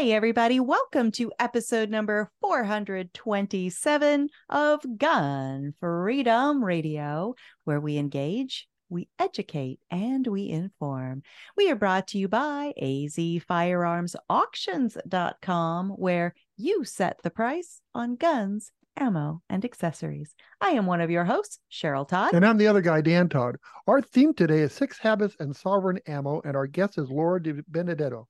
Hey, everybody, welcome to episode number 427 of Gun Freedom Radio, where we engage, we educate, and we inform. We are brought to you by azfirearmsauctions.com, where you set the price on guns, ammo, and accessories. I am one of your hosts, Cheryl Todd. And I'm the other guy, Dan Todd. Our theme today is Six Habits and Sovereign Ammo, and our guest is Laura DiBenedetto.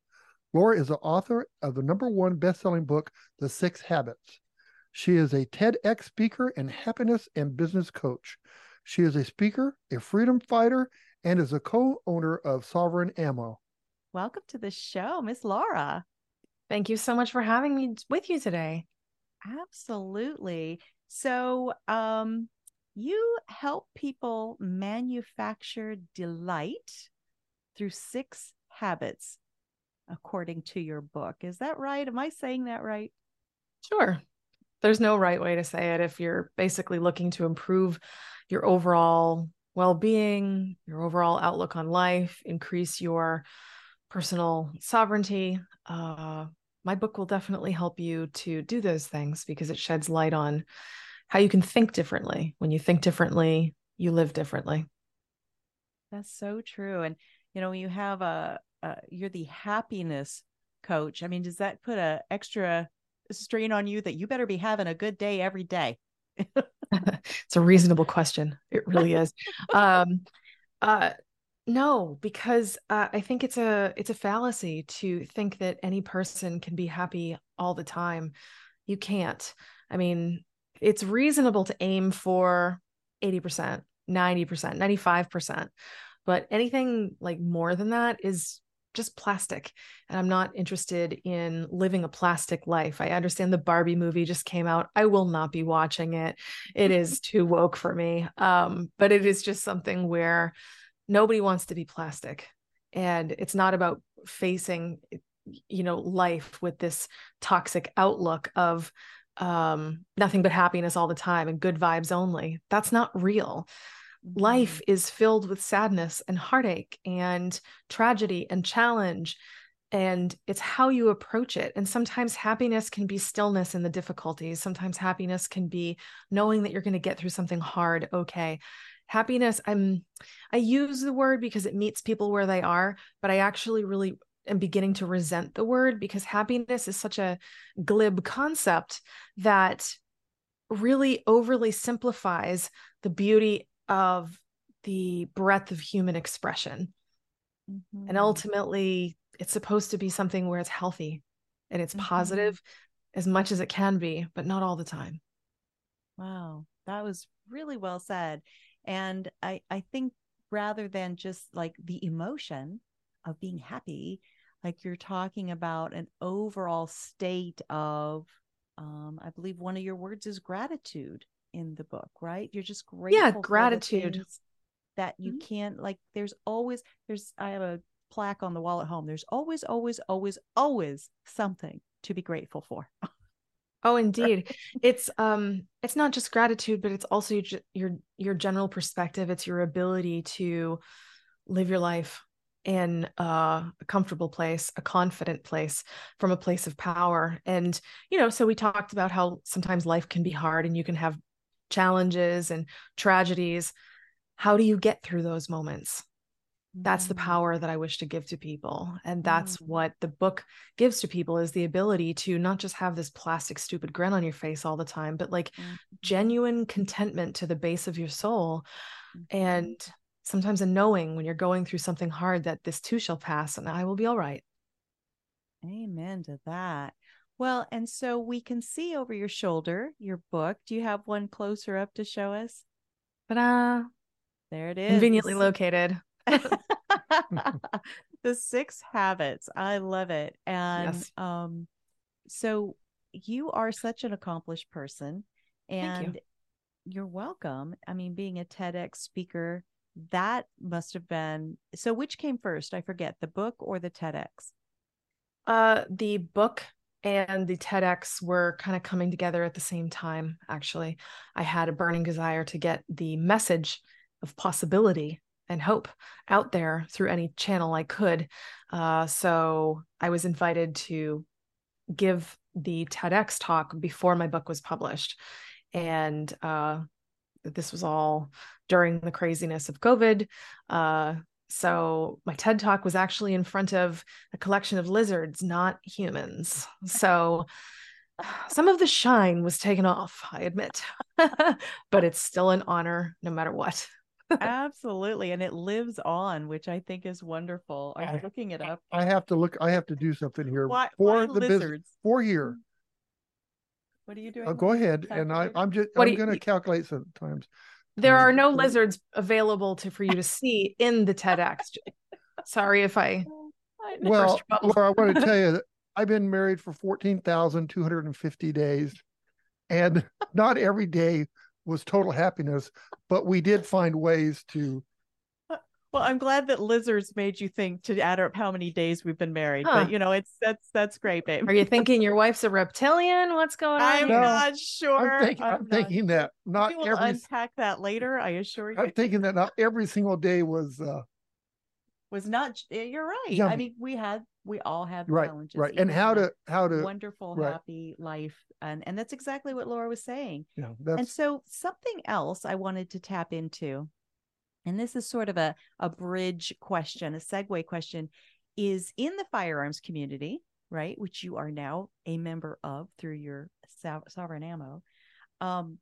Laura is the author of the number one best-selling book, The Six Habits. She is a TEDx speaker and happiness and business coach. She is a speaker, a freedom fighter, and is a co-owner of Sovereign Ammo. Welcome to the show, Miss Laura. Thank you so much for having me with you today. Absolutely. So, um, you help people manufacture delight through six habits according to your book. Is that right? Am I saying that right? Sure. There's no right way to say it if you're basically looking to improve your overall well being, your overall outlook on life, increase your personal sovereignty. Uh, my book will definitely help you to do those things because it sheds light on how you can think differently. When you think differently, you live differently. That's so true. And, you know, you have a, uh, you're the happiness coach. I mean, does that put a extra strain on you that you better be having a good day every day? it's a reasonable question. It really is. um, uh, no, because uh, I think it's a it's a fallacy to think that any person can be happy all the time. You can't. I mean, it's reasonable to aim for 80%, 90%, 95%, but anything like more than that is just plastic and i'm not interested in living a plastic life. I understand the barbie movie just came out. I will not be watching it. It is too woke for me. Um, but it is just something where nobody wants to be plastic and it's not about facing you know life with this toxic outlook of um, nothing but happiness all the time and good vibes only. That's not real life mm-hmm. is filled with sadness and heartache and tragedy and challenge and it's how you approach it. And sometimes happiness can be stillness in the difficulties. Sometimes happiness can be knowing that you're going to get through something hard okay. Happiness i'm i use the word because it meets people where they are but i actually really am beginning to resent the word because happiness is such a glib concept that really overly simplifies the beauty of the breadth of human expression. Mm-hmm. And ultimately, it's supposed to be something where it's healthy and it's mm-hmm. positive as much as it can be, but not all the time. Wow, that was really well said. And I, I think rather than just like the emotion of being happy, like you're talking about an overall state of, um, I believe one of your words is gratitude in the book, right? You're just grateful. Yeah, gratitude. That you mm-hmm. can't like there's always there's I have a plaque on the wall at home. There's always, always, always, always something to be grateful for. Oh, indeed. it's um it's not just gratitude, but it's also your your, your general perspective. It's your ability to live your life in a comfortable place, a confident place, from a place of power. And, you know, so we talked about how sometimes life can be hard and you can have challenges and tragedies how do you get through those moments that's the mm. power that i wish to give to people and that's mm. what the book gives to people is the ability to not just have this plastic stupid grin on your face all the time but like mm-hmm. genuine contentment to the base of your soul mm-hmm. and sometimes a knowing when you're going through something hard that this too shall pass and i will be all right amen to that Well, and so we can see over your shoulder your book. Do you have one closer up to show us? Ta-da! There it is. Conveniently located. the six habits. I love it. And Yes. um so you are such an accomplished person and you. are welcome. I mean being a TEDx speaker that must have been so which came first? I forget, the book or the TEDx? Uh, the book and the TEDx were kind of coming together at the same time, actually. I had a burning desire to get the message of possibility and hope out there through any channel I could. Uh, so I was invited to give the TEDx talk before my book was published. And uh, this was all during the craziness of COVID. Uh, so my TED talk was actually in front of a collection of lizards, not humans. So some of the shine was taken off, I admit, but it's still an honor no matter what. Absolutely. And it lives on, which I think is wonderful. Are you I- looking it up? I have to look. I have to do something here Why, for why the business lizards? for here. What are you doing? Uh, go ahead, and I, I'm just What I'm going to you- calculate sometimes. There are no lizards available to for you to see in the TEDx. Sorry if I I know. Well, First trouble. Laura, I want to tell you that I've been married for fourteen thousand two hundred and fifty days, and not every day was total happiness, but we did find ways to. Well, I'm glad that lizards made you think to add up how many days we've been married. Huh. But you know, it's that's that's great, babe. are you thinking your wife's a reptilian? What's going on? I'm No, not sure. I'm, think, I'm, not thinking that not We will every. unpack that later. I assure you. I'm thinking that not every single day was uh, was not. You're right. I mean, we had we all had right, challenges, right, and how to how to wonderful, right. happy life, and and that's exactly what Laura was saying. yeah. And so something else I wanted to tap into, and this is sort of a, a bridge question, a segue question, is in the firearms community, right? Which you are now a member of through your Sov- sovereign ammo. Um,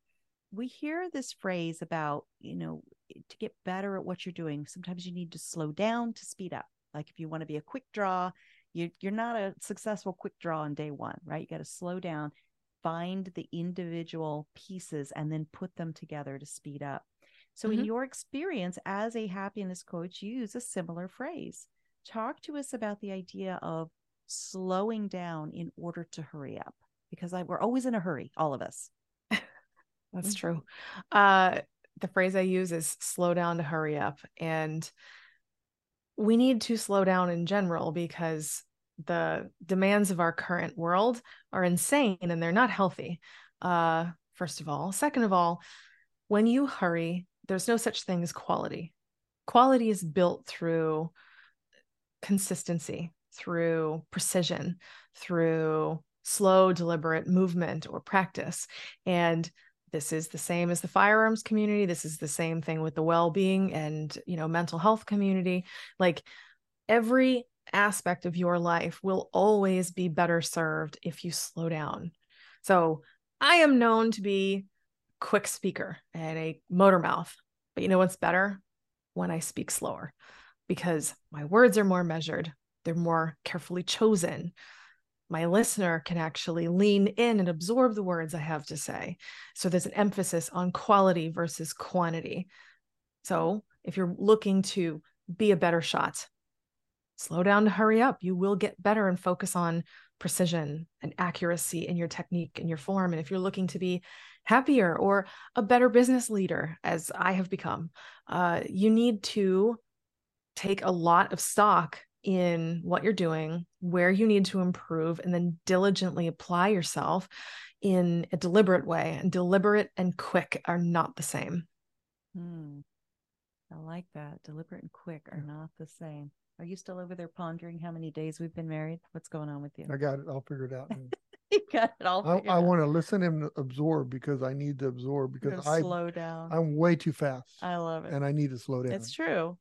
we hear this phrase about, you know, to get better at what you're doing, sometimes you need to slow down to speed up. Like if you want to be a quick draw, you, you're not a successful quick draw on day one, right? You got to slow down find the individual pieces and then put them together to speed up. So, in Mhm. your experience as a happiness coach, you use a similar phrase. Talk to us about the idea of slowing down in order to hurry up, because I, we're always in a hurry, all of us. That's Mhm. true. Uh, the phrase I use is slow down to hurry up. And we need to slow down in general because the demands of our current world are insane and they're not healthy. Uh, first of all. Second of all, when you hurry, there's no such thing as quality. Quality is built through consistency, through precision, through slow, deliberate movement or practice. And this is the same as the firearms community. This is the same thing with the well-being and, you know, mental health community. Like every aspect of your life will always be better served if you slow down. So I am known to be quick speaker and a motor mouth. But you know what's better? When I speak slower, because my words are more measured, they're more carefully chosen. My listener can actually lean in and absorb the words I have to say. So there's an emphasis on quality versus quantity. So if you're looking to be a better shot, slow down to hurry up. You will get better and focus on precision and accuracy in your technique and your form. And if you're looking to be happier or a better business leader, as I have become, uh, you need to take a lot of stock in what you're doing, where you need to improve, and then diligently apply yourself in a deliberate way. And deliberate and quick are not the same. Hmm. I like that. Deliberate and quick are not the same. Are you still over there pondering how many days we've been married? What's going on with you? I got it. I'll figure it out. you got it all. I, I want to listen and absorb because I need to absorb because I slow down. I'm way too fast I love it. and I need to slow down. It's true.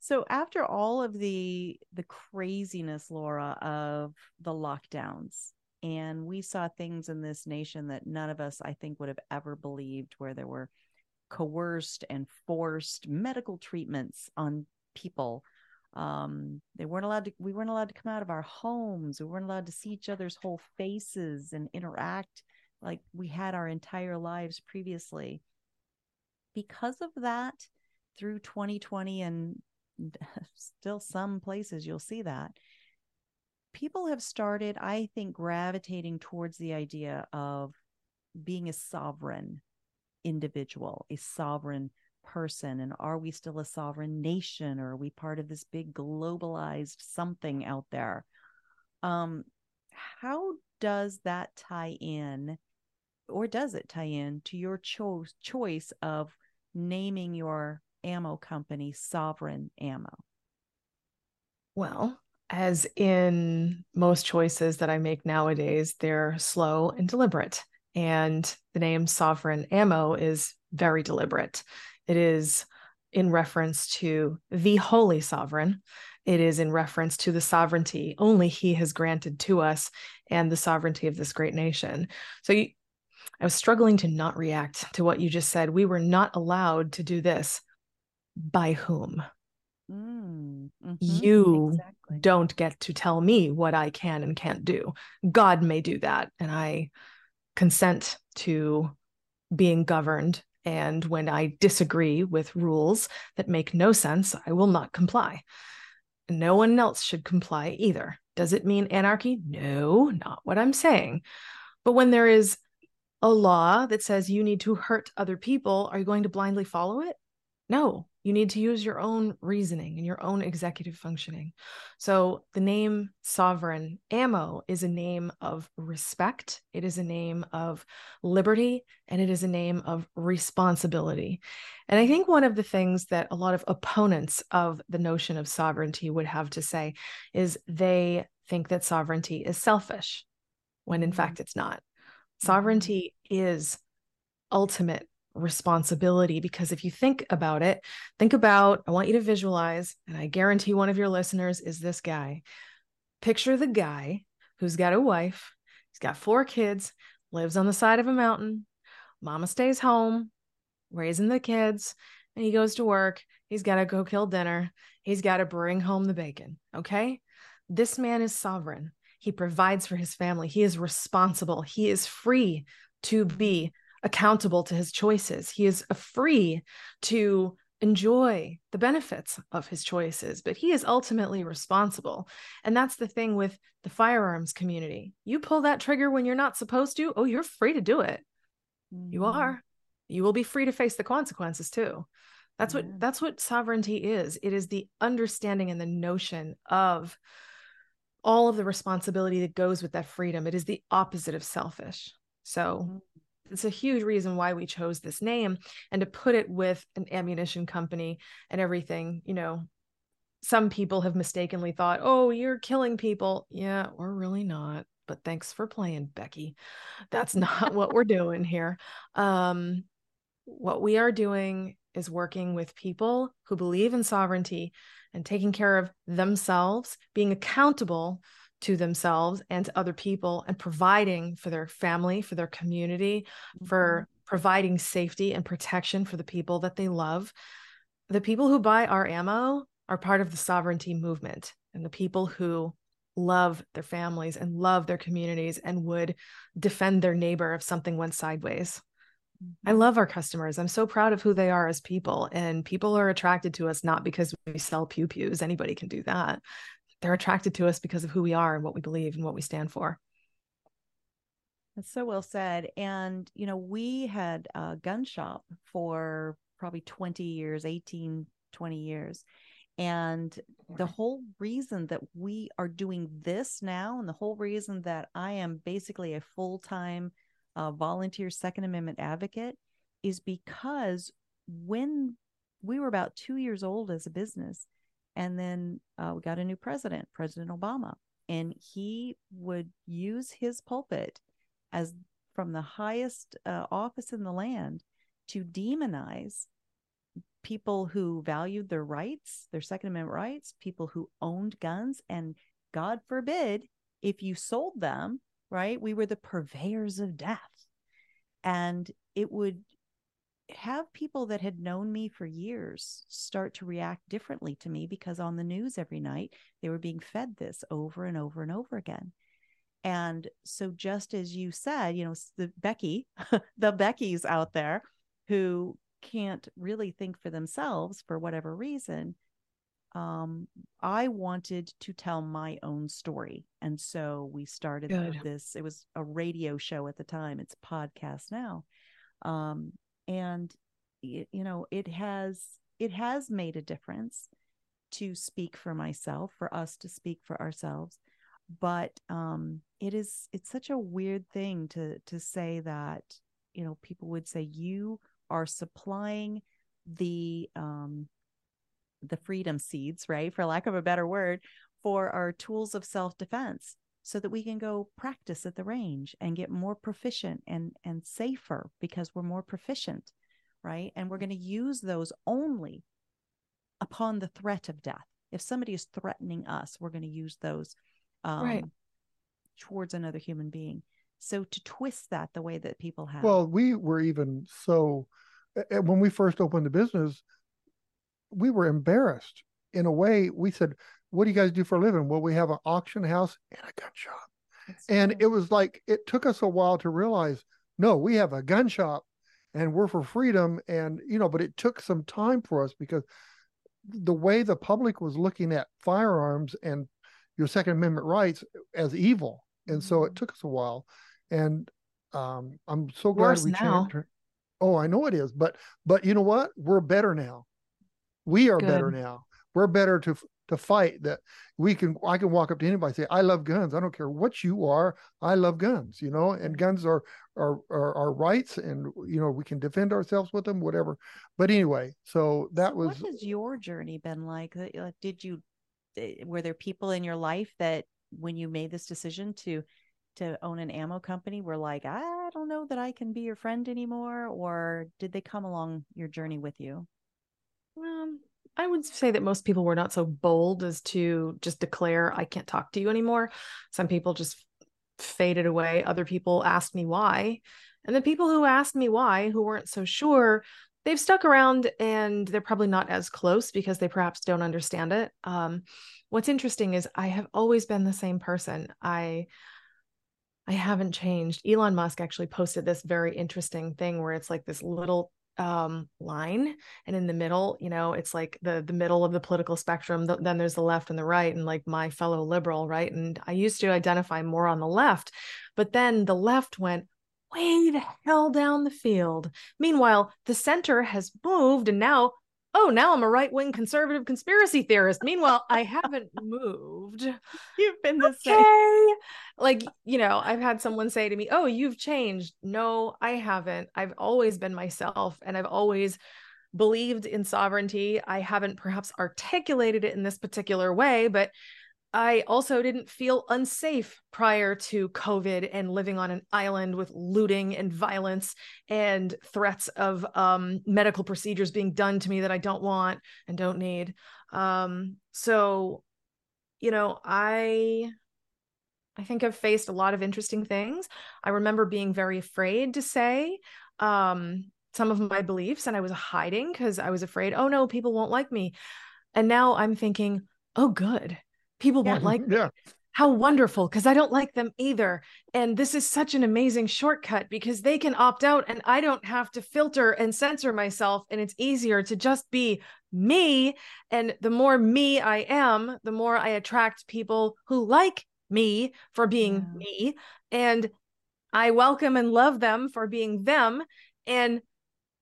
So after all of the the craziness, Laura, of the lockdowns, and we saw things in this nation that none of us, I think, would have ever believed, where there were coerced and forced medical treatments on people. Um they weren't allowed to we weren't allowed to come out of our homes. We weren't allowed to see each other's whole faces and interact like we had our entire lives previously. Because of that through 2020 and still some places you'll see that people have started i think gravitating towards the idea of being a sovereign individual a sovereign person and are we still a sovereign nation or are we part of this big globalized something out there? Um how does that tie in or does it tie in to your cho- choice of naming your ammo company sovereign ammo? Well as in most choices that i make nowadays they're slow and deliberate and the name sovereign ammo is very deliberate it is in reference to the Holy Sovereign. It is in reference to the sovereignty only He has granted to us and the sovereignty of this great nation. So you, I was struggling to not react to what you just said. We were not allowed to do this. By whom? mm, mm-hmm, You exactly. don't get to tell me what I can and can't do. God may do that. And I consent to being governed and when I disagree with rules that make no sense, I will not comply. No one else should comply either. Does it mean anarchy? No, not what I'm saying. But when there is a law that says you need to hurt other people, are you going to blindly follow it? No, you need to use your own reasoning and your own executive functioning. So the name sovereign ammo is a name of respect, it is a name of liberty, and it is a name of responsibility. And I think one of the things that a lot of opponents of the notion of sovereignty would have to say is they think that sovereignty is selfish, when in Mhm. fact it's not. Sovereignty is ultimate responsibility because if you think about it, think about, I want you to visualize, and I guarantee one of your listeners is this guy. Picture the guy who's got a wife, he's got four kids, lives on the side of a mountain. Mama stays home, raising the kids, and he goes to work. He's got to go kill dinner. He's got to bring home the bacon. Okay. This man is sovereign. He provides for his family. He is responsible. He is free to be accountable to his choices. He is free to enjoy the benefits of his choices, but he is ultimately responsible. And that's the thing with the firearms community. You pull that trigger when you're not supposed to, oh, you're free to do it. You Mhm. are. You will be free to face the consequences too. That's Yeah. what that's what sovereignty is. It is the understanding and the notion of all of the responsibility that goes with that freedom. It is the opposite of selfish. So Mhm. It's a huge reason why we chose this name and to put it with an ammunition company and everything you know. Some people have mistakenly thought oh you're killing people. Yeah we're really not but thanks for playing becky. That's not what we're doing here. Um what we are doing is working with people who believe in sovereignty and taking care of themselves being accountable to themselves and to other people and providing for their family, for their community, mm-hmm. for providing safety and protection for the people that they love. The people who buy our ammo are part of the sovereignty movement, and the people who love their families and love their communities and would defend their neighbor if something went sideways. I mm-hmm. love our customers. I'm so proud of who they are as people. And people are attracted to us not because we sell pew pews. Anybody can do that they're attracted to us because of who we are and what we believe and what we stand for. That's so well said. And, you know, we had a gun shop for probably 20 years, 18, 20 years. And the whole reason that we are doing this now, and the whole reason that I am basically a full time uh, volunteer Second Amendment advocate is because when we were about two years old as a business, and then uh, we got a new president, President Obama, and he would use his pulpit as from the highest uh, office in the land to demonize people who valued their rights, their Second Amendment rights, people who owned guns, and God forbid if you sold them, right? We were the purveyors of death. And it would have people that had known me for years start to react differently to me because on the news every night they were being fed this over and over and over again. And so, just as you said, you know, the Becky, the Becky's out there who can't really think for themselves for whatever reason. Um, I wanted to tell my own story. And so we started Good. this. It was a radio show at the time, it's podcast now. Um, and you know it has it has made a difference to speak for myself for us to speak for ourselves. But um it is it's such a weird thing to to say that you know people would say you are supplying the um the freedom seeds right? For lack of a better word for our tools of self-defense so that we can go practice at the range and get more proficient and and safer because we're more proficient right and we're going to use those only upon the threat of death if somebody is threatening us we're going to use those um, Right. towards another human being so to twist that the way that people have Well, we were even so a- a- when we first opened the business, we were embarrassed. In a way, we said, "What do you guys do for a living?" Well, we have an auction house and a gun shop. it's And true. it was like it took us a while to realize, no, we have a gun shop and we're for freedom. And you know, but it took some time for us because the way the public was looking at firearms and your Second Amendment rights as evil. And so it Mhm. took us a while. And um, I'm so glad Worse we now. changed. Oh, I know it is, but but you know what? We're better now. We are better now. We're better to to fight that we can I can walk up to anybody and say, I love guns. I don't care what you are, I love guns, you know, and guns are are are our rights and you know, we can defend ourselves with them, whatever. But anyway, so that So was what has your journey been like did you eh, were there people in your life that when you made this decision to to own an ammo company were like i don't know that i can be your friend anymore or did they come along your journey with you Um, I would say that most people were not so bold as to just declare, I can't talk to you anymore. Some people just faded away. Other people asked me why. And the people who asked me why, who weren't so sure, they've stuck around and they're probably not as close because they perhaps don't understand it. Um, what's interesting is I have always been the same person. I I haven't changed. Elon Musk actually posted this very interesting thing where it's like this little um line and in the middle you know it's like the the middle of the political spectrum th- then there's the left and the right and like my fellow liberal right? And i used to identify more on the left but then the left went way the hell down the field. Meanwhile the center has moved and now oh now i'm a right-wing conservative conspiracy theorist meanwhile i haven't moved you've been the okay. Like, you know, I've had someone say to me, Oh, you've changed. No, I haven't. I've always been myself and I've always believed in sovereignty. I haven't perhaps articulated it in this particular way, but I also didn't feel unsafe prior to COVID and living on an island with looting and violence and threats of um, medical procedures being done to me that I don't want and don't need. Um, so, you know, I I think I've faced a lot of interesting things. I remember being very afraid to say um, some of my beliefs, and I was hiding because I was afraid, oh no, people won't like me. And now I'm thinking, oh, good. People Yeah. won't like mm-hmm. yeah. How wonderful, because I don't like them either. And this is such an amazing shortcut because they can opt out and I don't have to filter and censor myself. And it's easier to just be me. And the more me I am, the more I attract people who like me for being Yeah. me. And I welcome and love them for being them. And,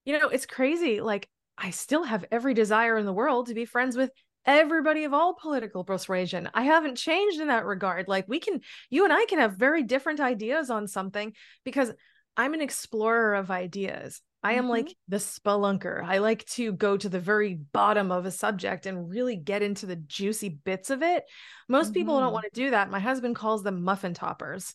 you know, it's crazy. Like, I still have every desire in the world to be friends with everybody of all political persuasion. I haven't changed in that regard. Like, we can, you and I can have very different ideas on something because I'm an explorer of ideas. I am Mhm. like the spelunker. I like to go to the very bottom of a subject and really get into the juicy bits of it. Most people don't Mhm. want to do that. My husband calls them muffin toppers.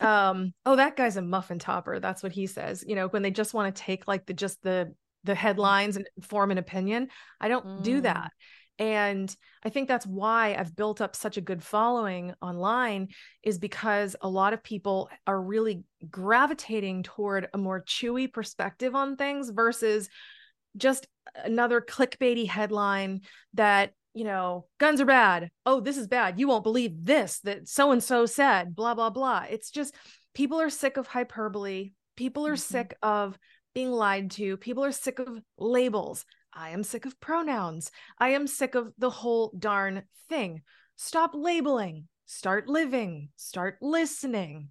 Um, oh, that guy's a muffin topper. That's what he says. You know, when they just want to take like the just the the headlines and form an opinion. I don't do Mm. that. And I think that's why I've built up such a good following online, is because a lot of people are really gravitating toward a more chewy perspective on things versus just another clickbaity headline that, you know, guns are bad. Oh, this is bad. You won't believe this that so and so said, blah, blah, blah. It's just people are sick of hyperbole. People are mm-hmm. sick of being lied to. People are sick of labels. I am sick of pronouns. I am sick of the whole darn thing. Stop labeling, start living, start listening,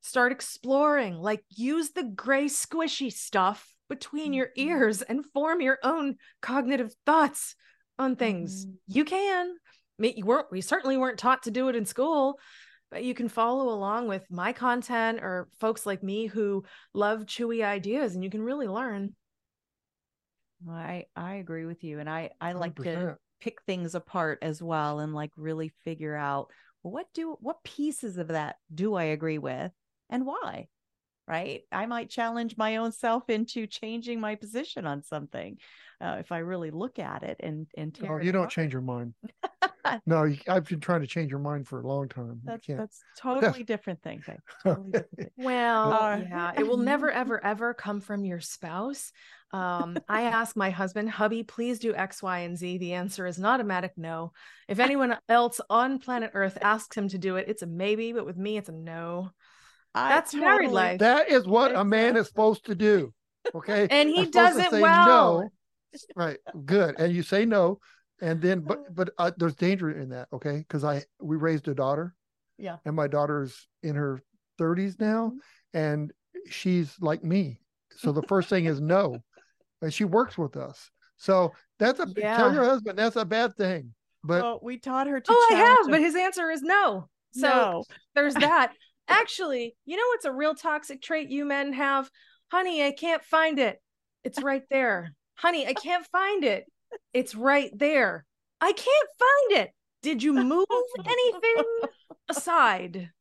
start exploring. Like, use the gray, squishy stuff between your mm-hmm. ears and form your own cognitive thoughts on things. Mm-hmm. You can. You weren't, we certainly weren't taught to do it in school but you can follow along with my content or folks like me who love chewy ideas and you can really learn I I agree with you, and I I like 100%. to pick things apart as well, and like really figure out well, what do what pieces of that do I agree with, and why. Right, I might challenge my own self into changing my position on something uh, if I really look at it and and. Oh, you don't change your mind. no, I've been trying to change your mind for a long time. That's that's totally different thing. Totally different thing. Well, uh, yeah, it will never, ever, ever come from your spouse. Um, I ask my husband, hubby, please do X, Y, and Z. The answer is an automatic no. If anyone else on planet Earth asks him to do it, it's a maybe, but with me, it's a no. I That's totally, married life. That is what a man is supposed to do. Okay. and he does it well. No. Right. Good. And you say no and then but but uh, there's danger in that okay because i we raised a daughter yeah and my daughter's in her 30s now mm-hmm. and she's like me so the first thing is no and she works with us so that's a yeah. tell your husband that's a bad thing but well, we taught her to oh i have but his answer is no so no. there's that actually you know what's a real toxic trait you men have honey i can't find it it's right there honey i can't find it it's right there. I can't find it. Did you move anything aside?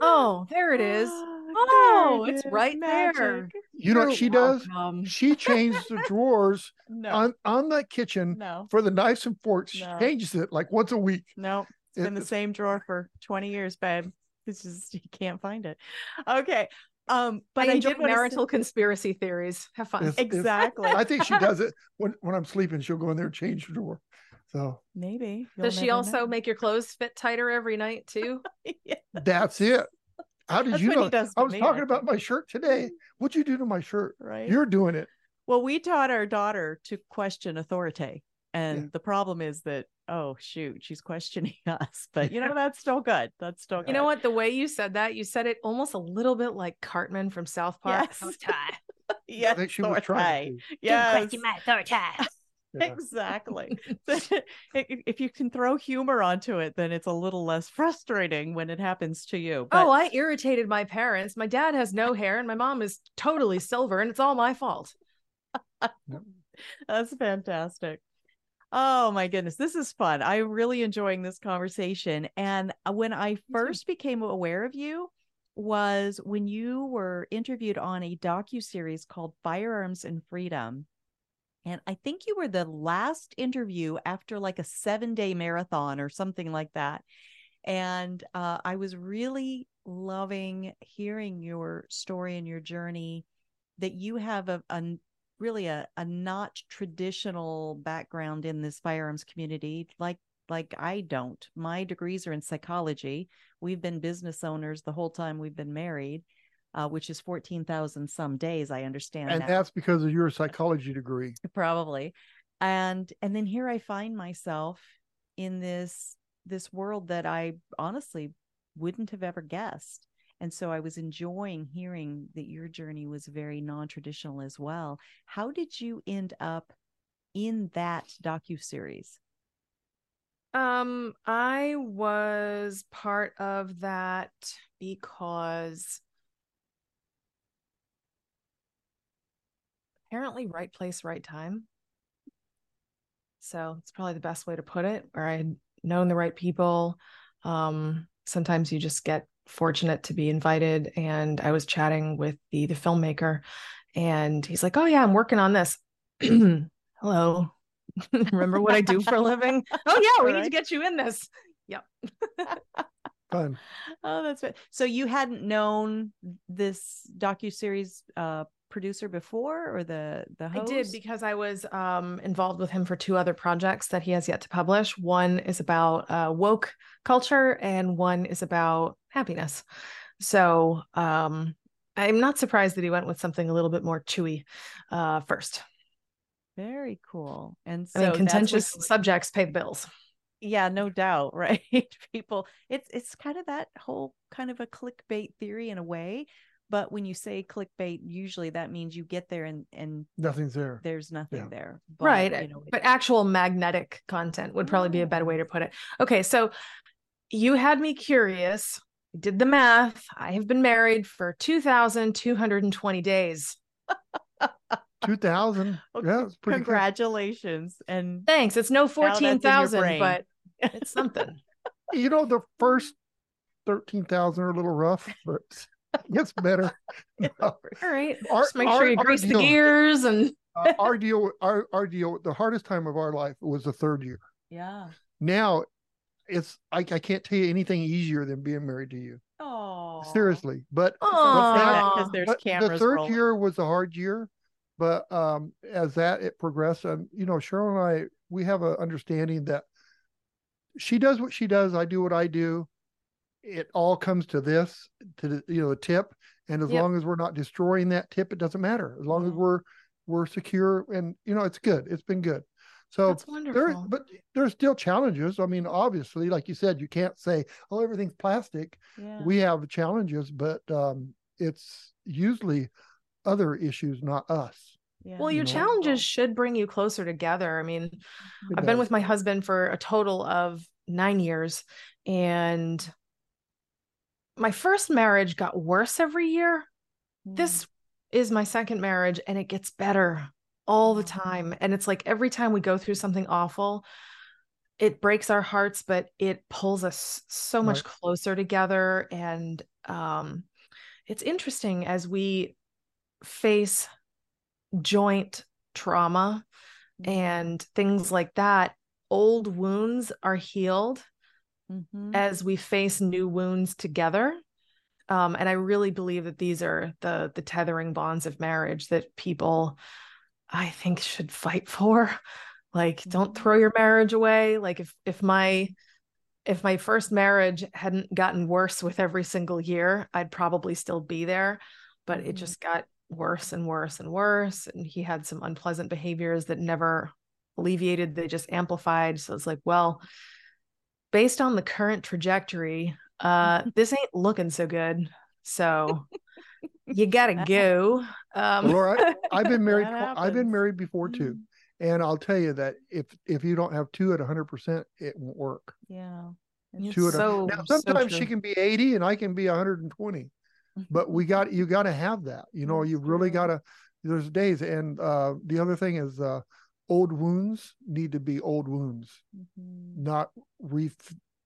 Oh, there it is. Oh, it's right Magic. there. You know what she does? She changes the drawers no. on on that kitchen no. for the knives and forks. She changes it like once a week. No, it's it, been the same drawer for 20 years, babe. It's just you can't find it. Okay. Um, but I, I enjoy marital say- conspiracy theories. Have fun. It's, exactly. It's, I think she does it when, when I'm sleeping. She'll go in there and change the drawer. So maybe. Does she also know. make your clothes fit tighter every night too? yes. That's it. How did That's you know? I was me, talking I about my shirt today. What'd you do to my shirt? Right. You're doing it. Well, we taught our daughter to question authority. And yeah. the problem is that, oh, shoot, she's questioning us. But, you know, that's still good. That's still good. You know what? The way you said that, you said it almost a little bit like Cartman from South Park. Yes. yes. I think she was trying. Yes. question my authority. Yeah. exactly. if you can throw humor onto it, then it's a little less frustrating when it happens to you. But... Oh, I irritated my parents. My dad has no hair and my mom is totally silver, and it's all my fault. That's fantastic. Oh my goodness, this is fun. I'm really enjoying this conversation. And uh, when I first became aware of you was when you were interviewed on a docu series called Firearms and Freedom. And I think you were the last interview after like a seven day marathon or something like that. And uh, I was really loving hearing your story and your journey that you have a, a really a, a not traditional background in this firearms community like like I don't. My degrees are in psychology. We've been business owners the whole time we've been married, uh, which is 14,000 some days, I understand. And now. that's because of your psychology degree. Probably. And and then here I find myself in this this world that I honestly wouldn't have ever guessed and so i was enjoying hearing that your journey was very non-traditional as well. How did you end up in that docu series um i was part of that because apparently right place right time. So it's probably the best way to put it where i had known the right people. Um sometimes you just get fortunate to be invited and I was chatting with the the filmmaker and he's like, "Oh yeah, I'm working on this." Hello. Remember what I do for a living? Oh yeah, we need to get you in this. Yep. Fun. Oh, that's right. So you hadn't known this docuseries uh producer before or the the host? I did because I was um, involved with him for two other projects that he has yet to publish. One is about uh, woke culture, and one is about happiness. So um, I'm not surprised that he went with something a little bit more chewy uh, first. Very cool. And I so mean, contentious what- subjects pay the bills. yeah, no doubt, right? People, it's it's kind of that whole kind of a clickbait theory in a way. But when you say clickbait, usually that means you get there and and Nothing's there. there's nothing Yeah. there. But, right You know, but actual magnetic content would probably be a better way to mm. put it okay so you had me curious I did the math i have been married for 2220 days 2000. Okay, Yeah, it's pretty good. congratulations. And thanks it's no that's in your 14000 but it's something You know, the first 13,000 are a little rough, but it gets better. all right Our- just make our- sure you our grease the deal- gears and Uh, our deal, our, our deal, the hardest time of our life was the third year. yeah. Now it's, I, I can't tell you anything easier than being married to you. Oh, Seriously. But Aw. because there's but cameras. the third rolling. year was a hard year, but um, as that it progressed, um, you know, Cheryl and I, we have an understanding that she does what she does, I do what I do. It all comes to this, to the you know the tip, and as Yep. long as we're not destroying that tip, it doesn't matter. As long as Mhm. we're we're secure, and you know, it's good. It's been good. So that's there, wonderful but there's still challenges. I mean, obviously, like you said, you can't say, "Oh, everything's plastic." Yeah. we have challenges, but um, it's usually other issues, not us. yeah. well your know. challenges should bring you closer together i mean It I've been with my husband for a total of nine years. And my first marriage got worse every year. Mm. This is my second marriage, and it gets better all the time. And it's like every time we go through something awful, it breaks our hearts, but it pulls us so much Right. closer together. And um, it's interesting as we face joint trauma Mm-hmm. and things like that, old wounds are healed Mhm. as we face new wounds together. Um, and I really believe that these are the the tethering bonds of marriage that people, I think, should fight for. Like, don't Mhm. throw your marriage away. Like, if if my if my first marriage hadn't gotten worse with every single year, I'd probably still be there. But it Mhm. just got worse and worse and worse. And he had some unpleasant behaviors that never alleviated, they just amplified. So it's like, well, based on the current trajectory, uh, this ain't looking so good. So you gotta go. Um, Laura, I've been married. I've been married before too, Mm, and I'll tell you that if if you don't have two at hundred percent, it won't work. Yeah. It's Two at a- so, now, so sometimes she can be eighty and I can be one hundred and twenty, but we got you got to have that. You know, you really got to. There's days, and uh, the other thing is, uh, old wounds need to be old wounds, Mhm. not re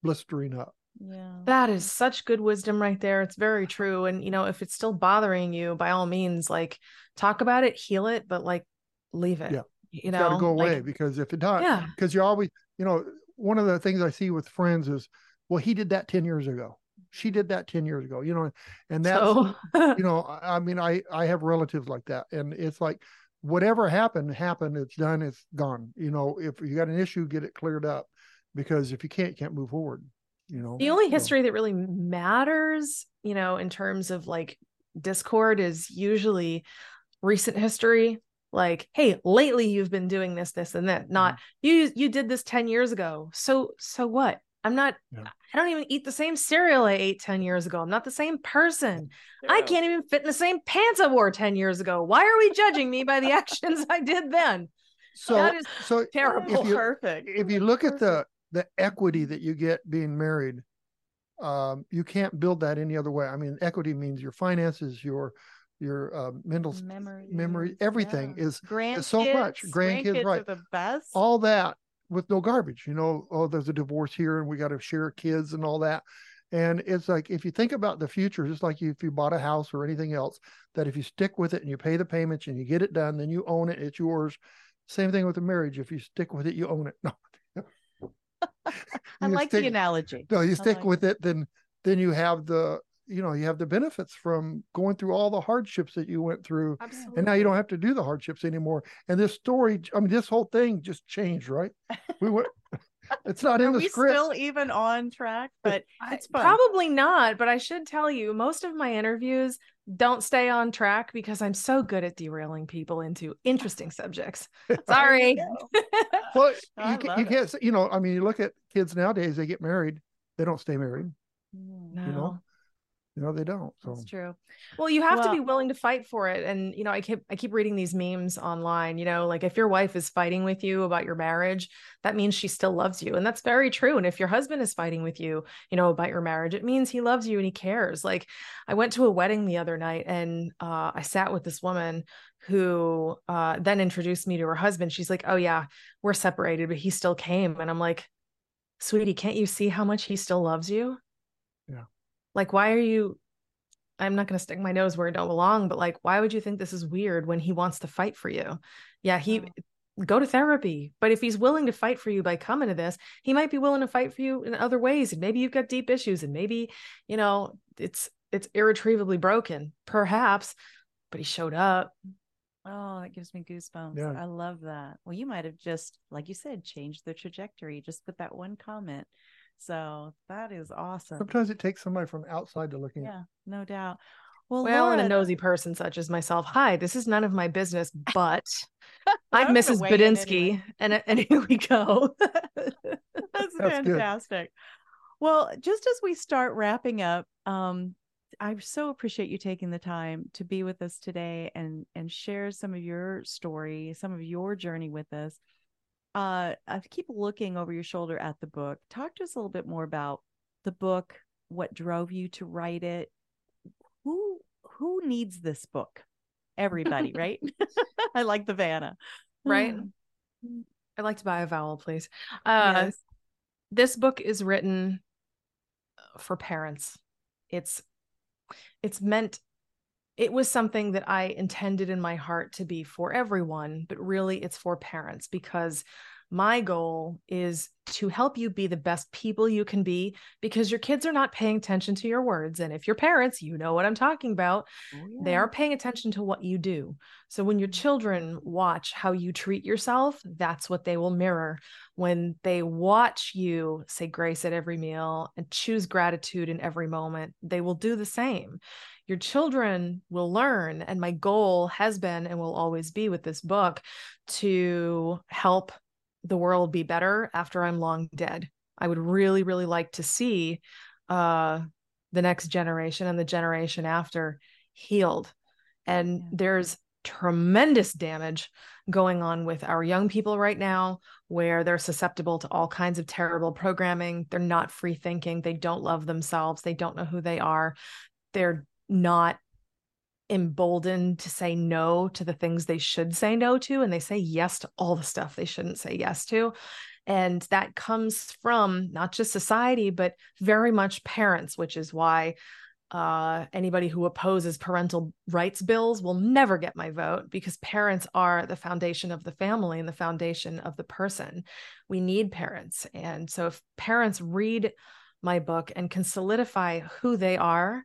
blistering up. Yeah. That is such good wisdom right there. It's very true. And you know, if it's still bothering you, by all means, like talk about it, heal it, but like leave it. Yeah. You know, got to go away like, because if it not, yeah, because you always, you know, one of the things I see with friends is, well, he did that 10 years ago. She did that 10 years ago, you know, and that's, so you know, I I mean, I, I have relatives like that. And it's like, whatever happened, happened. It's done. It's gone. You know, if you got an issue, get it cleared up because if you can't, you can't move forward, you know. the only So, history that really matters, you know, in terms of like discord is usually recent history. Like, hey, lately you've been doing this, this, and that. Not Mm-hmm. you. You did this ten years ago. So, so what? I'm not. Yeah. I don't even eat the same cereal I ate ten years ago. I'm not the same person. I can't even fit in the same pants I wore 10 years ago. Why are we judging me by the actions I did then? So, that is so terrible. if you, perfect. if you look at the, the equity that you get being married, um, you can't build that any other way. I mean, equity means your finances, your, your uh, mental memory, memory, everything is grandkids. so much. Grandkids, right. are the best. all that with no garbage. You know, oh, there's a divorce here and we got to share kids and all that. And it's like if you think about the future, just like if you bought a house or anything else, that if you stick with it and you pay the payments and you get it done, then you own it, it's yours. Same thing with a marriage. If you stick with it, you own it. No. I like stick- the analogy. No, you stick like with it, then then you have the you know you have the benefits from going through all the hardships that you went through, Absolutely. and now you don't have to do the hardships anymore. And this story, I mean, this whole thing just changed, right? We went. it's not in Are the we script. still even on track? But it's fun. Probably not, but I should tell you, most of my interviews don't stay on track because I'm so good at derailing people into interesting subjects. Sorry. well, you, ca- love you can't. say- You know, I mean, you look at kids nowadays; they get married, they don't stay married. Mm, No. You know, you know, they don't. So That's true. Well, you have to be willing to fight for it. And you know, I keep I keep reading these memes online, you know, like if your wife is fighting with you about your marriage, that means she still loves you. And that's very true. And if your husband is fighting with you, you know, about your marriage, it means he loves you and he cares. Like I went to a wedding the other night and uh, I sat with this woman who uh, then introduced me to her husband. She's like, "Oh yeah, we're separated, but he still came." And I'm like, "Sweetie, can't you see how much he still loves you?" Yeah. Like, why are you I'm not going to stick my nose where it don't belong, but like, why would you think this is weird when he wants to fight for you? Yeah, he Wow. go to therapy, but if he's willing to fight for you by coming to this, he might be willing to fight for you in other ways. And maybe you've got deep issues, and maybe you know it's it's irretrievably broken, perhaps. But he showed up. Oh, that gives me goosebumps. Yeah. I love that. Well, you might have just, like you said, changed the trajectory just with that one comment. So that is awesome. sometimes it takes somebody from outside to looking. at Yeah, no doubt. Well, Well, and a nosy person such as myself. Hi, this is none of my business, but I'm I'm Mrs. weigh Badinsky, anyway. and and here we go. That's That's good. fantastic. Well, just as we start wrapping up, um, I so appreciate you taking the time to be with us today and and share some of your story, some of your journey with us. Uh, I keep looking over your shoulder at the book. Talk to us a little bit more about the book, what drove you to write it, who who needs this book? Everybody, right? I like the Vanna, Right? I'd like to buy a vowel, please. Uh, Yes. This book is written uh, for parents. It's it's meant it was something that I intended in my heart to be for everyone, but really it's for parents because my goal is to help you be the best people you can be because your kids are not paying attention to your words. And if you're parents, you know what I'm talking about. Oh, They are paying attention to what you do. So when your children watch how you treat yourself, that's what they will mirror. When they watch you say grace at every meal and choose gratitude in every moment, they will do the same. Your children will learn. And my goal has been and will always be with this book to help the world be better after I'm long dead. I would really, really like to see uh, the next generation and the generation after healed. And Yeah. there's tremendous damage going on with our young people right now, where they're susceptible to all kinds of terrible programming. They're not free thinking. They don't love themselves. They don't know who they are. They're not emboldened to say no to the things they should say no to. And they say yes to all the stuff they shouldn't say yes to. And that comes from not just society, but very much parents, which is why uh, anybody who opposes parental rights bills will never get my vote because parents are the foundation of the family and the foundation of the person. We need parents. And so if parents read my book and can solidify who they are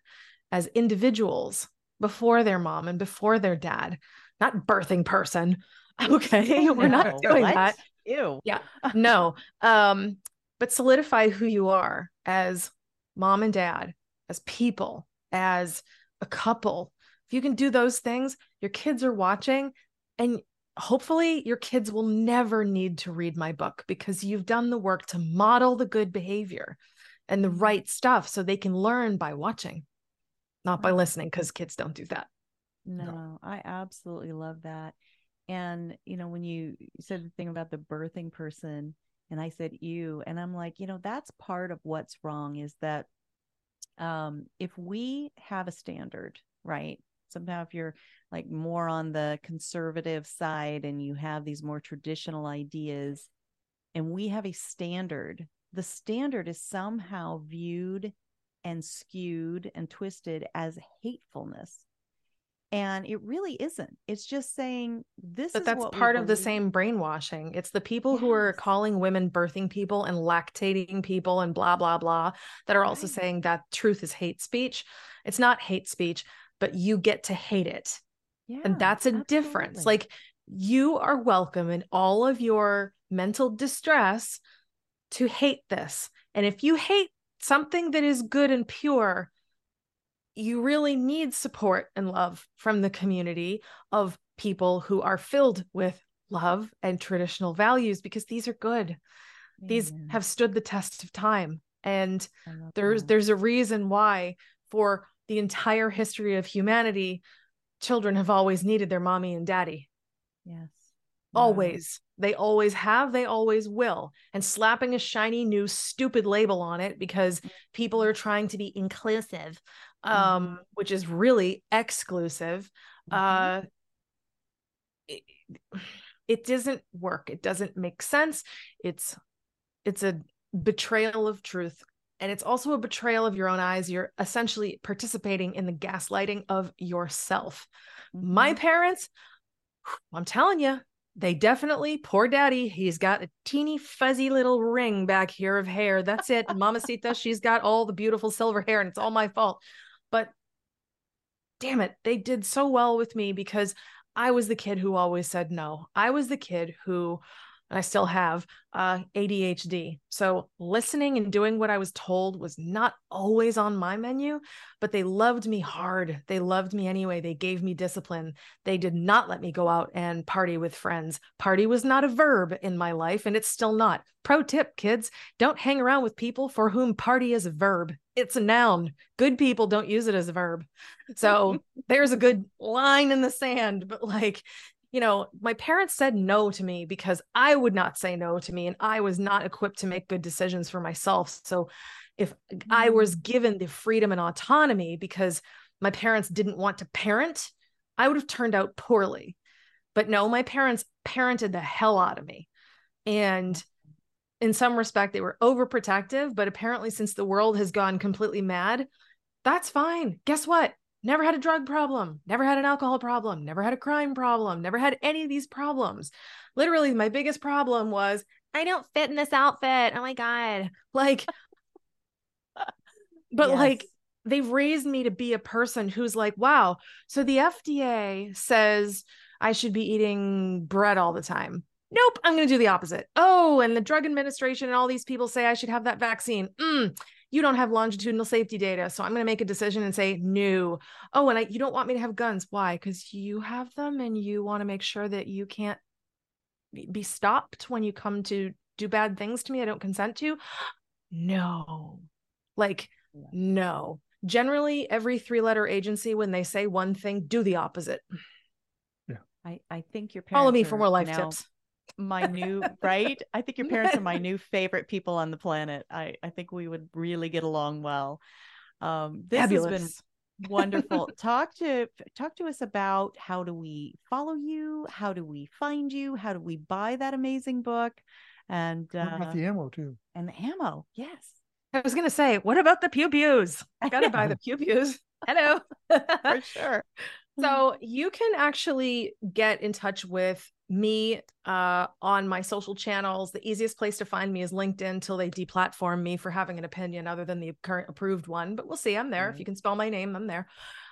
as individuals before their mom and before their dad, not birthing person. Okay. We're not doing what? that Ew. Yeah. No um but solidify who you are as mom and dad as people as a couple if you can do those things your kids are watching and hopefully your kids will never need to read my book because you've done the work to model the good behavior and the right stuff so they can learn by watching not by listening because kids don't do that No, I absolutely love that. And, you know, when you said the thing about the birthing person, and I said you, and I'm like, you know, that's part of what's wrong is that um, if we have a standard, right? Somehow, if you're like more on the conservative side and you have these more traditional ideas, and we have a standard, the standard is somehow viewed and skewed and twisted as hatefulness. and it really isn't. It's just saying this but that's part of the same brainwashing. It's the people who are calling women birthing people and lactating people and blah blah blah that are also Right. saying that truth is hate speech. It's not hate speech but you get to hate it. Yeah, and that's a difference. like you are welcome in all of your mental distress to hate this. And if you hate something that is good and pure you really need support and love from the community of people who are filled with love and traditional values because these are good. These have stood the test of time and there's that. there's a reason why for the entire history of humanity children have always needed their mommy and daddy. Yes. Always they always have they always will and slapping a shiny new stupid label on it because people are trying to be inclusive um Mhm. which is really exclusive Mhm. uh it, it doesn't work it doesn't make sense it's it's a betrayal of truth and it's also a betrayal of your own eyes you're essentially participating in the gaslighting of yourself my Mhm. parents i'm telling you they definitely poor daddy he's got a teeny fuzzy little ring back here of hair. That's it. Mamacita she's got all the beautiful silver hair and it's all my fault. But damn it they did so well with me because i was the kid who always said no. I was the kid who and i still have uh adhd so listening and doing what i was told was not always on my menu but they loved me hard. They loved me anyway. They gave me discipline. They did not let me go out and party with friends. Party was not a verb in my life and it's still not. Pro tip kids don't hang around with people for whom party is a verb. It's a noun. Good people don't use it as a verb. So there's a good line in the sand but like you know my parents said no to me because i would not say no to me and i was not equipped to make good decisions for myself. So if i was mm. given the freedom and autonomy because my parents didn't want to parent i would have turned out poorly. But no my parents parented the hell out of me. And in some respect they were overprotective but apparently since the world has gone completely mad that's fine. Guess what never had a drug problem never had an alcohol problem never had a crime problem never had any of these problems. Literally my biggest problem was i don't fit in this outfit. Oh my god. Like but like they've raised me to be a person who's like wow so the fda says i should be eating bread all the time. Nope i'm going to do the opposite. Oh and the drug administration and all these people say i should have that vaccine. Mm, you don't have longitudinal safety data so i'm going to make a decision and say no. Oh and I, you don't want me to have guns. Why? Because you have them and you want to make sure that you can't be- be stopped when you come to do bad things to me i don't consent to. No. Like Yeah. no. Generally every three letter agency when they say one thing do the opposite. Yeah. I, I think your parents follow me for are more life now tips my new right? I think your parents are my new favorite people on the planet. I i think we would really get along well. Um this fabulous has been wonderful. Talk to talk to us about how do we follow you? How do we find you? How do we buy that amazing book? And What about uh the ammo too? and the ammo yes. I was going to say what about the pew pews? I gotta buy the pew pews. Hello. For sure. So you can actually get in touch with me uh, on my social channels. The easiest place to find me is LinkedIn till they deplatform me for having an opinion other than the current approved one. But we'll see. I'm there. If you can spell my name, I'm there.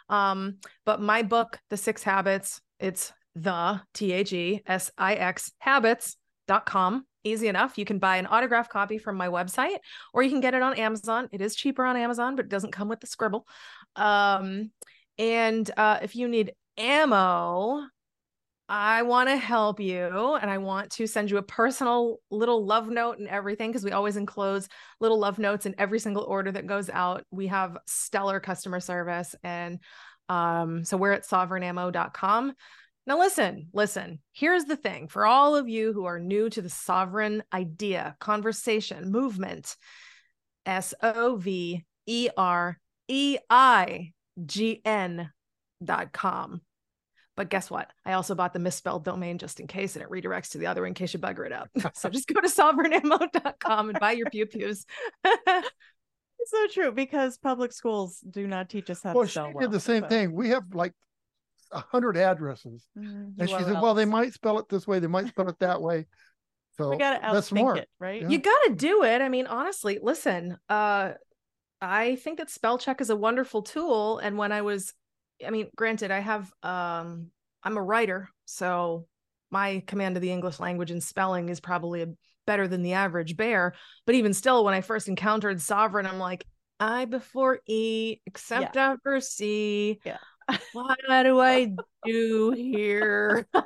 Um, but my book, The Six Habits, it's the T H E S I X habits.com. Easy enough. You can buy an autograph copy from my website or you can get it on Amazon. It is cheaper on Amazon, but it doesn't come with the scribble. Um, and uh, if you need ammo, I want to help you and I want to send you a personal little love note and everything because we always enclose little love notes in every single order that goes out. We have stellar customer service. And um, so we're at sovereignammo.com. Now, listen, listen, here's the thing for all of you who are new to the sovereign idea, conversation, movement, S O V E R E I G N dot com. But guess what? I also bought the misspelled domain just in case, and it redirects to the other in case you bugger it up. so just go to sovereignammo.com and buy your pew pews. It's so true because public schools do not teach us how Well, to spell. she spell did well, the same but- thing. We have like a hundred addresses. Mm, And she said, Well, they might spell it this way, they might spell it that way. So we gotta that's outthink smart. it, right? Yeah. You got to do it. I mean, honestly, listen, uh, I think that spell check is a wonderful tool. And when I was, I mean, granted, I have, um, I'm a writer, so my command of the English language and spelling is probably a, better than the average bear. But even still, when I first encountered sovereign, I'm like, I before E, except after C. Yeah. What do I do here?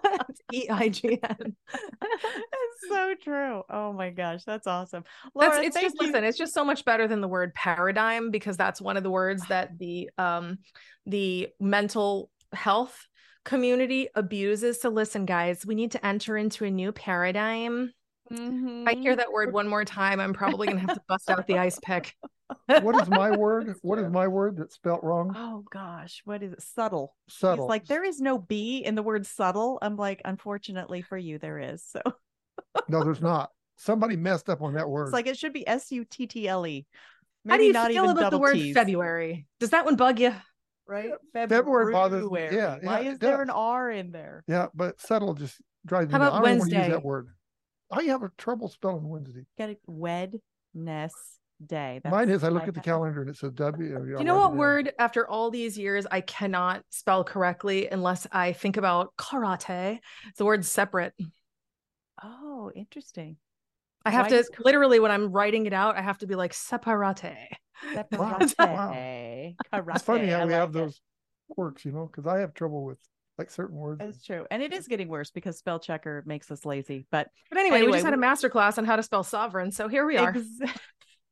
E I G N. it's so true. Oh my gosh, that's awesome. That's Laura, it's just you. listen, it's just so much better than the word paradigm because that's one of the words that the um the mental health community abuses. So listen, guys, we need to enter into a new paradigm. If I hear Mhm. that word one more time, I'm probably gonna have to bust out the ice pick. What is my word? What is my word that's spelt wrong? Oh gosh, what is it? Subtle. Subtle. He's like, there is no B in the word subtle. I'm like, unfortunately for you, there is. So No, there's not. Somebody messed up on that word. it's like it should be S U T T L E. How do you not feel about the word T's, February? Does that one bug you? Right? February February bothers me. February. Yeah, Why yeah, is it there an. R in there? yeah, but subtle just drives me How about I don't even want to use Wednesday? that word. I have a trouble spelling Wednesday. Get it Wednesday. That's Mine is I look my at the bad. calendar and it says W. Do you know what word after all these years I cannot spell correctly unless I think about karate? The word separate. Oh, interesting. I have Why to does- literally when I'm writing it out, I have to be like separate. Wow. Karate. It's funny how I we like have it. those quirks, you know, because I have trouble with like certain words. That's true. And it is getting worse because spell checker makes us lazy. But But anyway, we Anyway, just had a master class on how to spell sovereign. So here we are. Ex- Yeah.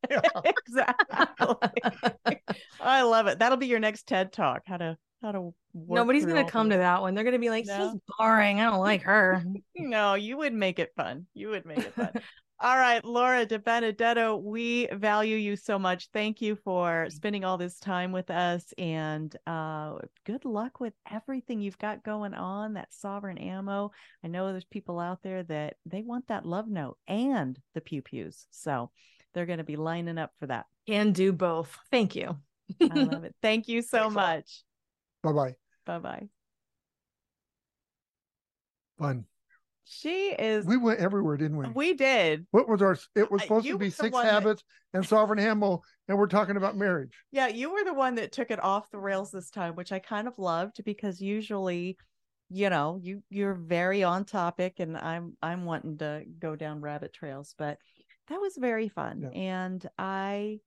exactly. I love it. That'll be your next TED talk. How to how to Nobody's gonna come to that one. They're gonna be like, No. she's boring. I don't like her. No, you would make it fun. You would make it fun. all right, Laura DiBenedetto, we value you so much. Thank you for spending all this time with us and uh good luck with everything you've got going on, that sovereign ammo. I know there's people out there that they want that love note and the pew pews. So they're going to be lining up for that. and do both. Thank you. I love it. Thank you so Thanks much. Bye bye. Bye bye. Fun. She is. We went everywhere, didn't we? We did. What was our? It was supposed you to be six one that- habits and sovereign ammo, and we're talking about marriage. Yeah, you were the one that took it off the rails this time, which I kind of loved because usually, you know, you you're very on topic and I'm I'm wanting to go down rabbit trails, but that was very fun. Yeah. And I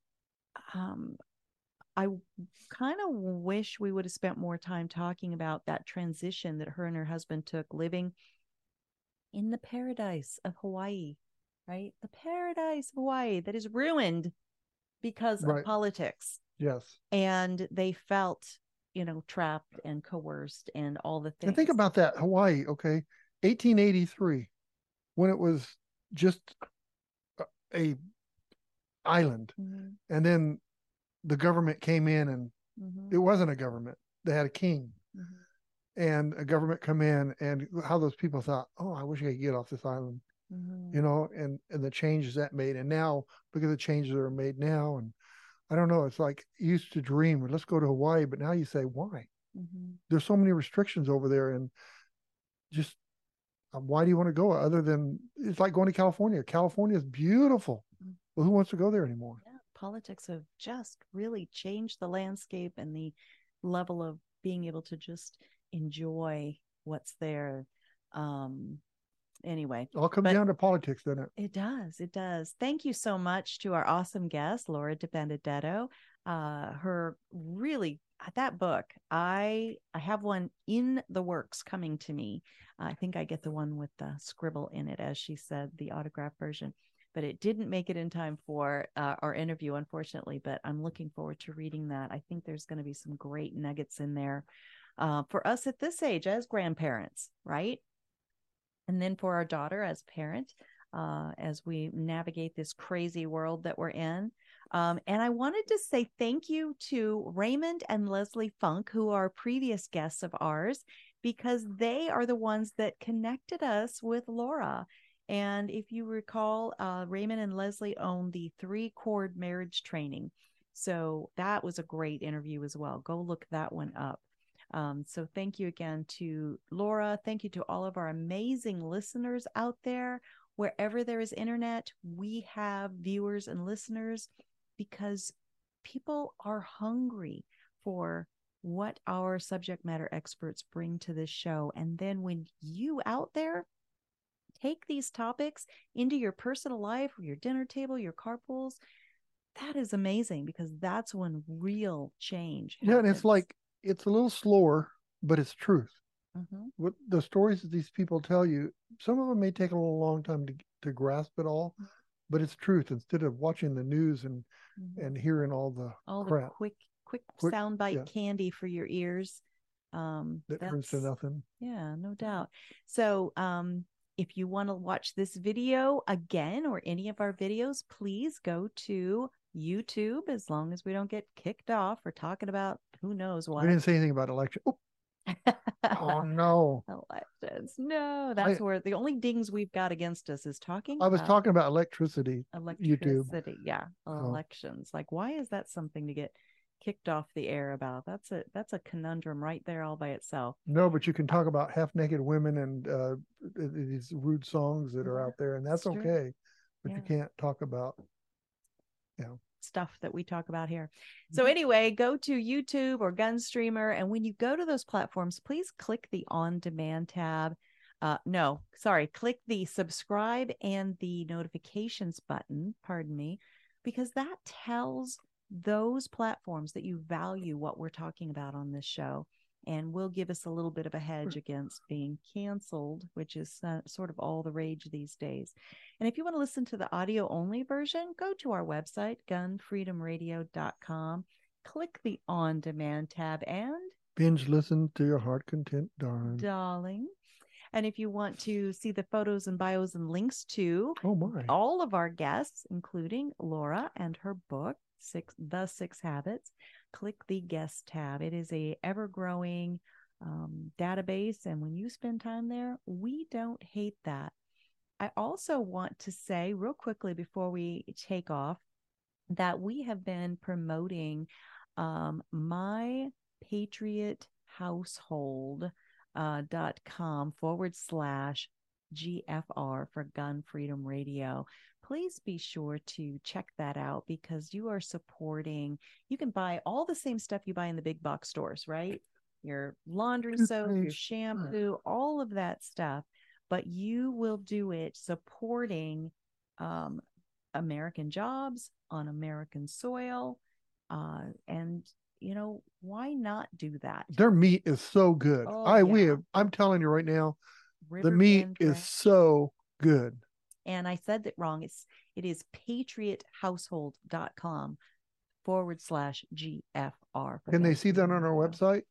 um I kind of wish we would have spent more time talking about that transition that her and her husband took living in the paradise of Hawaii, right? The paradise of Hawaii that is ruined because Right. of politics Yes. and they felt you know trapped and coerced and all the things And think about that Hawaii, okay, 1883, when it was just a, island, Mhm, and then the government came in, and mhm, it wasn't a government; they had a king, mhm. and a government come in, and how those people thought, "Oh, I wish I could get off this island," Mhm. you know, and and the changes that made, and now look at the changes that are made now, and I don't know, it's like you used to dream, let's go to Hawaii, but now you say, why? Mhm. there's so many restrictions over there and just uh, why do you want to go other than it's like going to california california is beautiful Mm. well who wants to go there anymore yeah politics have just really changed the landscape and the level of being able to just enjoy what's there um anyway it all comes down to politics doesn't it It does. It does. Thank you so much to our awesome guest, Laura DiBenedetto. Uh, her really that book. I I have one in the works coming to me. I think I get the one with the scribble in it, as she said, the autograph version. But it didn't make it in time for uh, our interview, unfortunately. But I'm looking forward to reading that. I think there's going to be some great nuggets in there uh, for us at this age as grandparents, right? And then for our daughter as parent, uh, as we navigate this crazy world that we're in. Um, and I wanted to say thank you to Raymond and Leslie Funk, who are previous guests of ours, because they are the ones that connected us with Laura. And if you recall, uh, Raymond and Leslie own the three cord marriage training. So that was a great interview as well. Go look that one up. Um, so thank you again to Laura. Thank you to all of our amazing listeners out there. Wherever there is internet, we have viewers and listeners because people are hungry for what our subject matter experts bring to this show. And then when you out there take these topics into your personal life your dinner table, your carpools, that is amazing because that's when real change. Yeah, and it's like it's a little slower, but it's truth. Mhm. What the stories that these people tell you, some of them may take a little long time to to grasp it all, Mm-hmm. But it's truth. Instead of watching the news and Mhm. and hearing all the all the quick, quick, Quick- soundbite yeah. candy for your ears. Um, that turns to nothing. Yeah, no doubt. So, um, if you want to watch this video again or any of our videos, please go to YouTube as long as we don't get kicked off for talking about who knows what. We didn't say anything about election. Oh, oh no. Elections. No, that's where the only dings we've got against us is talking. I was about talking about electricity. electricity. Yeah, Oh. elections. Like, why is that something to get kicked off the air about? That's a that's a conundrum right there all by itself. No, but you can talk about half naked women and uh, th- th- these rude songs that are out there, and that's that's okay. But you can't talk about. Stuff that we talk about here. Mm-hmm. So anyway, go to YouTube or Gunstreamer, and when you go to those platforms, please click the on demand tab. Uh, no, sorry, click the subscribe and the notifications button. Pardon me, because that tells those platforms that you value what we're talking about on this show and will give us a little bit of a hedge against being canceled, which is uh, sort of all the rage these days. And if you want to listen to the audio only version, go to our website, gunfreedomradio.com, click the on demand tab, and Binge listen to your heart content, darling. darling. And if you want to see the photos and bios and links to Oh all of our guests, including Laura and her book, Six The Six Habits, click the guest tab. It is a ever growing um, database, and when you spend time there, we don't hate that. I also want to say real quickly before we take off that we have been promoting um, my Patriot Household uh, dot com forward slash GFR for Gun Freedom Radio. Please be sure to check that out because you are supporting. You can buy all the same stuff you buy in the big box stores, right? Your laundry soap, your shampoo, all of that stuff. But you will do it supporting um, American jobs on American soil. Uh, and, you know, why not do that? Their meat is so good. Oh, I we have, I'm telling you right now, the meat Bend is so good. And I said that wrong. It's it is patriothousehold.com forward slash GFR. Can they see that on our website?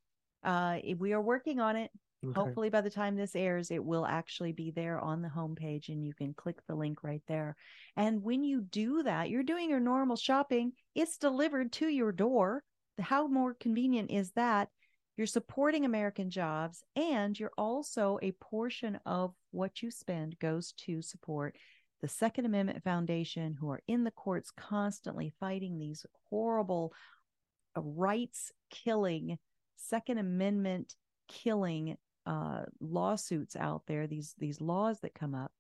Uh, we are working on it. Okay. Hopefully, by the time this airs, it will actually be there on the homepage and you can click the link right there. And when you do that, you're doing your normal shopping, it's delivered to your door. How more convenient is that? You're supporting American jobs and you're also a portion of what you spend goes to support the Second Amendment Foundation, who are in the courts constantly fighting these horrible uh, rights killing, Second Amendment killing uh, lawsuits out there, these these laws that come up,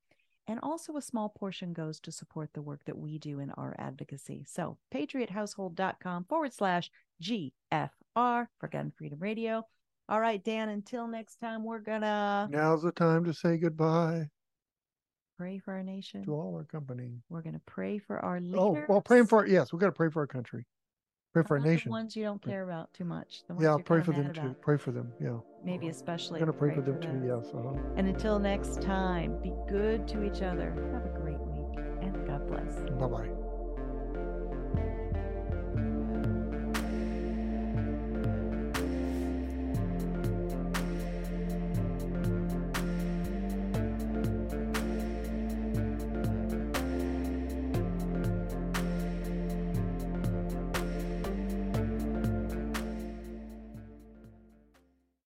and also a small portion goes to support the work that we do in our advocacy. So patriothousehold.com forward slash GFR for Gun Freedom Radio. All right, Dan, until next time, we're gonna Now's the time to say goodbye pray for our nation. to all our company. We're gonna pray for our leaders. Oh, well, praying for yes, we got to pray for our country, pray for our nation. ones you don't care about too much. The ones Yeah, pray for them too. about. Pray for them. Yeah, Maybe especially I'm gonna pray, for them them. too. Yes. Uh-huh. And until next time, be good to each other. Have a great week and God bless. Bye bye.